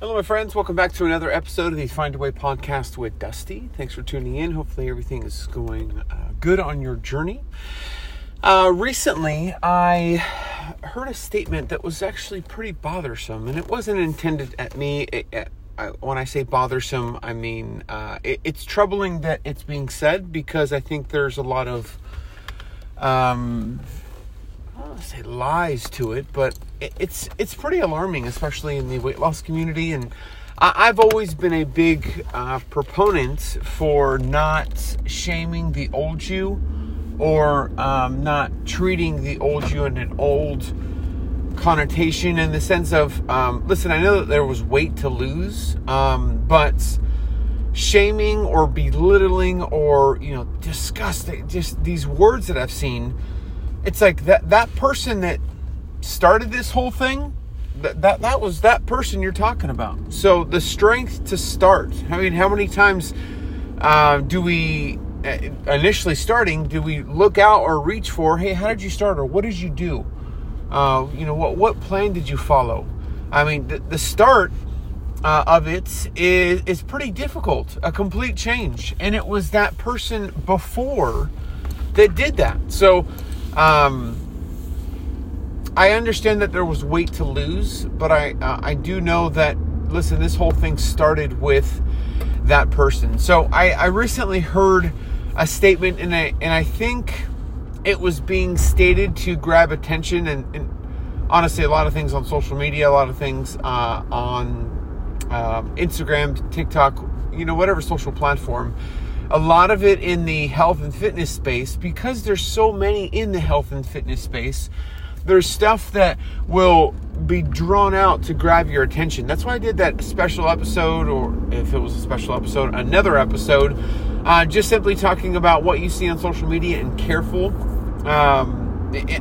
Hello, my friends. Welcome back to another episode of the Find a Way podcast with Dusty. Thanks for tuning in. Hopefully, everything is going uh, good on your journey. Uh, recently, I heard a statement that was actually pretty bothersome, and it wasn't intended at me. It, it, I, when I say bothersome, I mean uh, it, it's troubling that it's being said because I think there's a lot of um, don't want to say lies to it, but it's it's pretty alarming, especially in the weight loss community. And I, have always been a big uh, proponent for not shaming the old you or um, not treating the old you in an old connotation in the sense of um, listen i know that there was weight to lose um, but shaming or belittling or you know disgusting just these words that i've seen it's like that that person that started this whole thing that, that that was that person you're talking about. So the strength to start i mean how many times uh, do we uh, initially starting do we look out or reach for hey how did you start? or what did you do? Uh, you know what what plan did you follow? I mean the, the start uh, of it is is pretty difficult a complete change. And it was that person before that did that. So um, I understand that there was weight to lose, but I uh, I do know that listen, this whole thing started with that person. So I, I recently heard a statement, and I and I think it was being stated to grab attention, and, and honestly, a lot of things on social media, a lot of things uh, on um, Instagram, TikTok, you know, whatever social platform a lot of it in the health and fitness space. Because there's so many in the health and fitness space there's stuff that will be drawn out to grab your attention. That's why i did that special episode or if it was a special episode another episode uh, just simply talking about what you see on social media and careful. Um,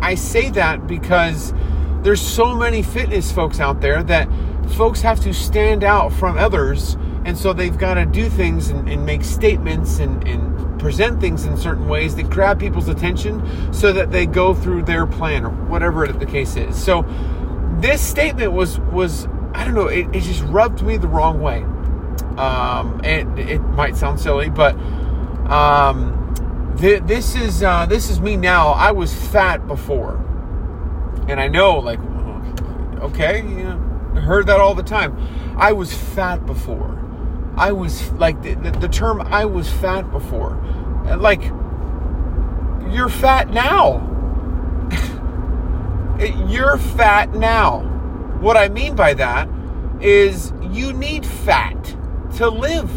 i say that because there's so many fitness folks out there that folks have to stand out from others and so they've got to do things and, and make statements and, and, present things in certain ways that grab people's attention so that they go through their plan or whatever the case is. So this statement was was I don't know, it, it just rubbed me the wrong way. Um, and it might sound silly, but um, th- this is uh, this is me now. I was fat before, and I know like okay, you know, heard that all the time. I was fat before. I was like the, the, term I was fat before. Like, you're fat now. you're fat now. What I mean by that is you need fat to live,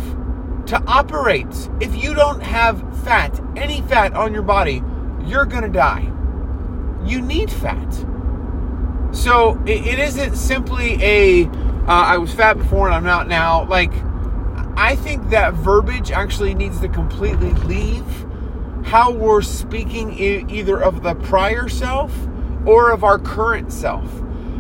to operate. If you don't have fat, any fat on your body, you're going to die. You need fat. So it, it isn't simply a uh, I was fat before and I'm not now. Like, I think that verbiage actually needs to completely leave how we're speaking either of the prior self or of our current self.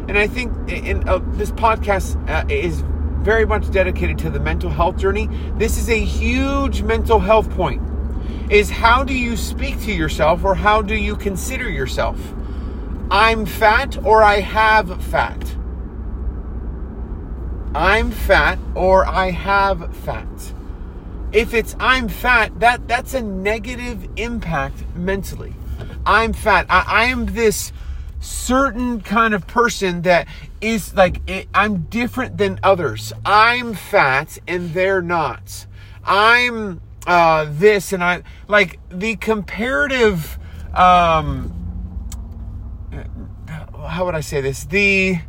And I think in, uh, this podcast uh, is very much dedicated to the mental health journey. This is a huge mental health point. Is how do you speak to yourself or how do you consider yourself? I'm fat or I have fat. I'm fat or I have fat. If it's I'm fat, that that's a negative impact mentally. I'm fat. I, I am this certain kind of person that is like it, I'm different than others. I'm fat and they're not. I'm uh, this and I like the comparative. Um, how would I say this? The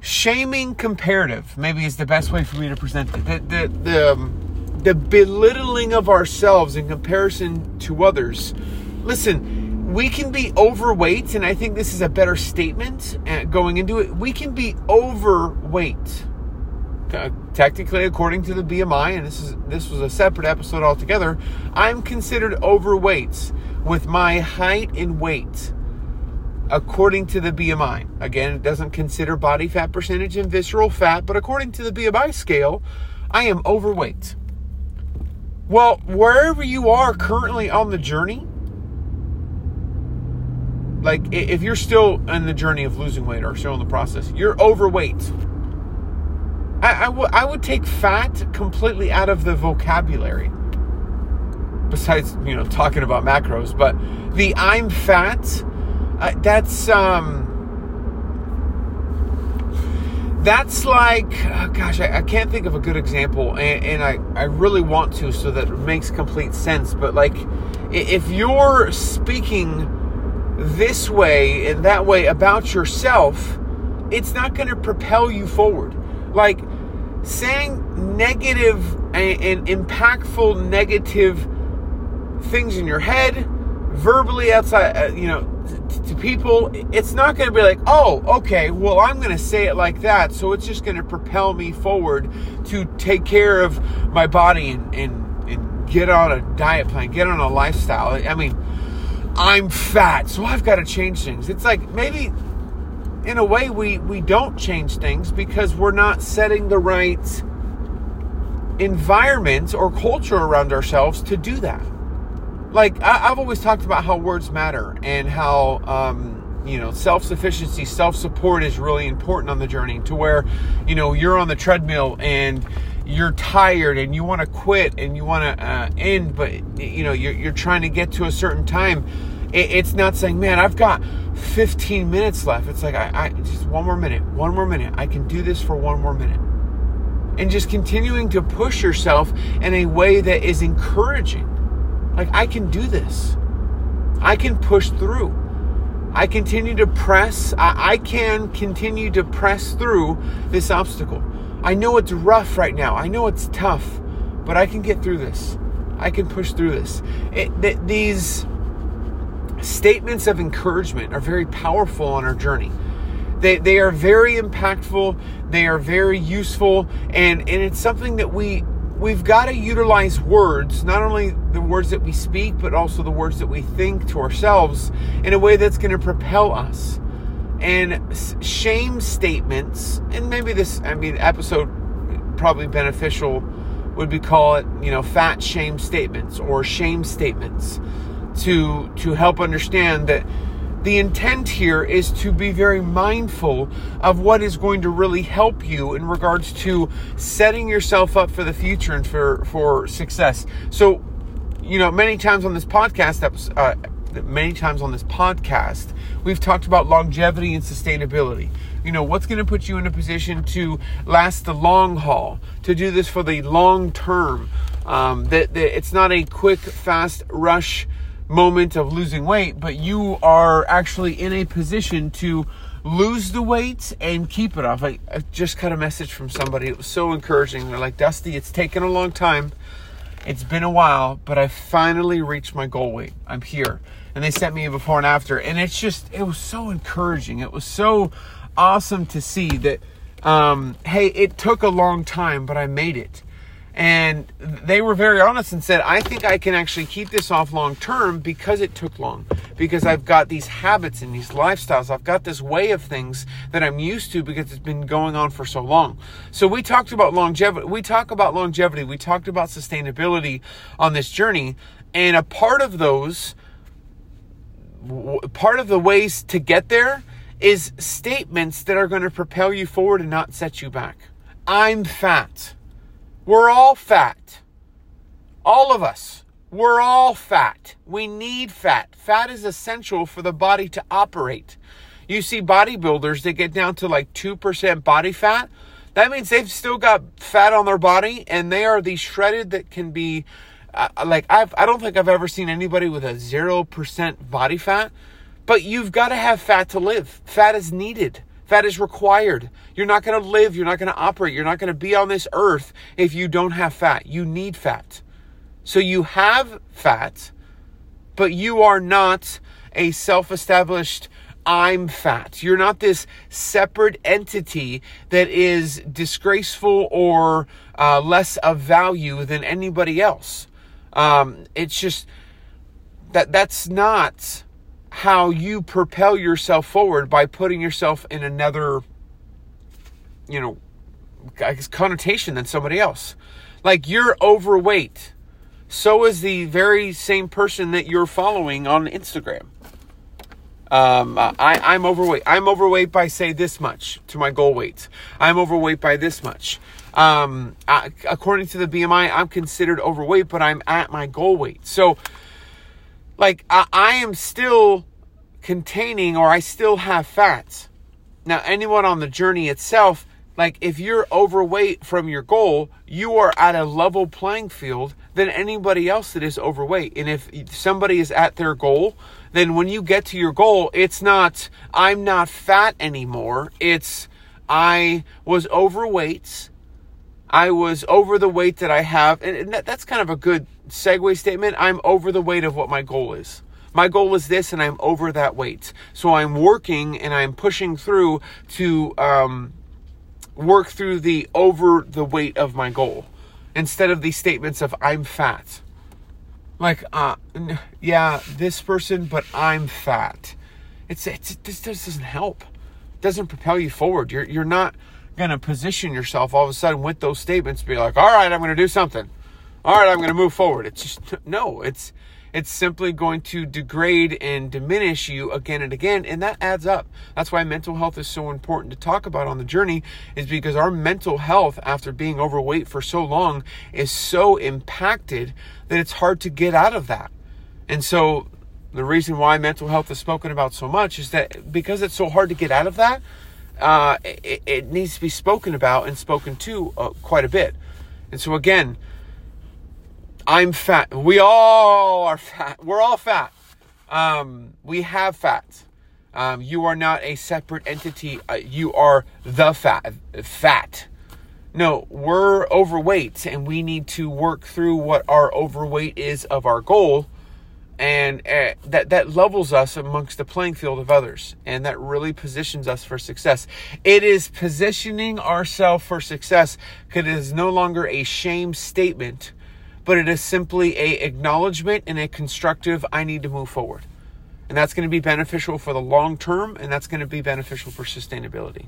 shaming comparative maybe is the best way for me to present it. The the the, um, the belittling of ourselves in comparison to others. Listen, we can be overweight, and I think this is a better statement uh, going into it. We can be overweight. Technically, according to the BMI, and this is this was a separate episode altogether, I'm considered overweight with my height and weight according to the BMI. Again, it doesn't consider body fat percentage and visceral fat, but according to the BMI scale, I am overweight. Well, wherever you are currently on the journey, like if you're still in the journey of losing weight or still in the process, you're overweight. I, I, w- I would take fat completely out of the vocabulary. Besides, you know, talking about macros, but the I'm fat, uh, that's um, that's like, oh gosh, I, I, can't think of a good example, and, and I, I really want to so that it makes complete sense. But like, if you're speaking this way and that way about yourself, it's not going to propel you forward. Like saying negative and, and impactful negative things in your head, verbally outside, uh, you know, to, people, it's not going to be like, oh, okay, well, I'm going to say it like that. So it's just going to propel me forward to take care of my body and, and, and get on a diet plan, get on a lifestyle. I mean, I'm fat, so I've got to change things. It's like maybe in a way we we don't change things because we're not setting the right environment or culture around ourselves to do that like I, have always talked about how words matter and how um, you know self-sufficiency self-support is really important on the journey to where you know you're on the treadmill and you're tired and you want to quit and you want to uh, end but you know you're, you're trying to get to a certain time it's not saying, man, I've got 15 minutes left. It's like, I, I just one more minute, one more minute. I can do this for one more minute. And just continuing to push yourself in a way that is encouraging. Like, I can do this. I can push through. I continue to press. I, I can continue to press through this obstacle. I know it's rough right now. I know it's tough, but I can get through this. I can push through this. It, th- these statements of encouragement are very powerful on our journey. They, they are very impactful, they are very useful, and, and it's something that we we've got to utilize words, not only the words that we speak, but also the words that we think to ourselves in a way that's going to propel us. And shame statements, and maybe this, I mean, episode probably beneficial would be call it, you know, fat shame statements or shame statements to to help understand that the intent here is to be very mindful of what is going to really help you in regards to setting yourself up for the future and for for success. So, you know, many times on this podcast uh, many times on this podcast, we've talked about longevity and sustainability. You know, what's going to put you in a position to last the long haul, to do this for the long term. Um, that, that it's not a quick, fast rush moment of losing weight, but you are actually in a position to lose the weight and keep it off. I, I just got a message from somebody. It was so encouraging. They're like, Dusty, it's taken a long time. It's been a while, but I finally reached my goal weight. I'm here. And they sent me a before and after. And it's just, it was so encouraging. It was so awesome to see that, um, hey, it took a long time, but I made it. And they were very honest and said, I think I can actually keep this off long term because it took long. Because I've got these habits and these lifestyles. I've got this way of things that I'm used to because it's been going on for so long. So we talked about longevity. We talk about longevity. We talked about sustainability on this journey. And a part of those, part of the ways to get there is statements that are going to propel you forward and not set you back. I'm fat. We're all fat. All of us. We're all fat. We need fat. Fat is essential for the body to operate. You see bodybuilders that get down to like 2% body fat. That means they've still got fat on their body and they are the shredded that can be uh, like I've I don't think I've ever seen anybody with a 0% body fat, but you've got to have fat to live. Fat is needed. Fat is required. You're not going to live, you're not going to operate, you're not going to be on this earth if you don't have fat. You need fat. So you have fat, but you are not a self established I'm fat. You're not this separate entity that is disgraceful or uh, less of value than anybody else. Um, it's just that that's not how you propel yourself forward by putting yourself in another, you know, I guess connotation than somebody else. Like you're overweight. So is the very same person that you're following on Instagram. Um, I, I'm overweight. I'm overweight by say this much to my goal weight. I'm overweight by this much. Um, I, according to the BMI, I'm considered overweight, but I'm at my goal weight. So, like, I, I am still containing or I still have fats. Now, anyone on the journey itself, like if you're overweight from your goal, you are at a level playing field than anybody else that is overweight. And if somebody is at their goal, then when you get to your goal, it's not, I'm not fat anymore. It's, I was overweight. I was over the weight that I have. And that's kind of a good segue statement. I'm over the weight of what my goal is. My goal is this, and I'm over that weight. So I'm working and I'm pushing through to um, work through the over the weight of my goal instead of these statements of I'm fat. Like, uh, yeah, this person, but I'm fat. It's, it's this, this doesn't help. It doesn't propel you forward. You're you're not gonna position yourself all of a sudden with those statements. Be like, all right, I'm gonna do something. All right, I'm gonna move forward. It's just no. It's it's simply going to degrade and diminish you again and again and that adds up that's why mental health is so important to talk about on the journey is because our mental health after being overweight for so long is so impacted that it's hard to get out of that and so the reason why mental health is spoken about so much is that because it's so hard to get out of that uh, it, it, needs to be spoken about and spoken to uh, quite a bit and so again I'm fat. We all are fat. We're all fat. Um, we have fat. Um, you are not a separate entity. Uh, you are the fat. Fat. No, we're overweight, and we need to work through what our overweight is of our goal, and uh, that that levels us amongst the playing field of others, and that really positions us for success. It is positioning ourselves for success because it is no longer a shame statement but it is simply a acknowledgement and a constructive I need to move forward. And that's going to be beneficial for the long term and that's going to be beneficial for sustainability.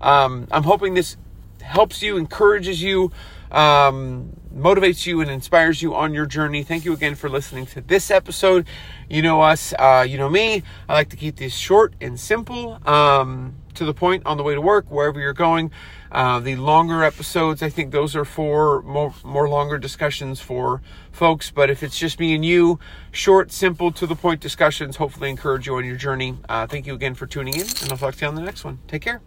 Um, I'm hoping this helps you, encourages you, um, motivates you, and inspires you on your journey. Thank you again for listening to this episode. You know us, uh, you know me. I like to keep these short and simple, um, to the point on the way to work, wherever you're going. Uh, the longer episodes, I think those are for more, more longer discussions for folks. But if it's just me and you, short, simple, to the point discussions, hopefully encourage you on your journey. Uh, thank you again for tuning in, and I'll talk to you on the next one. Take care.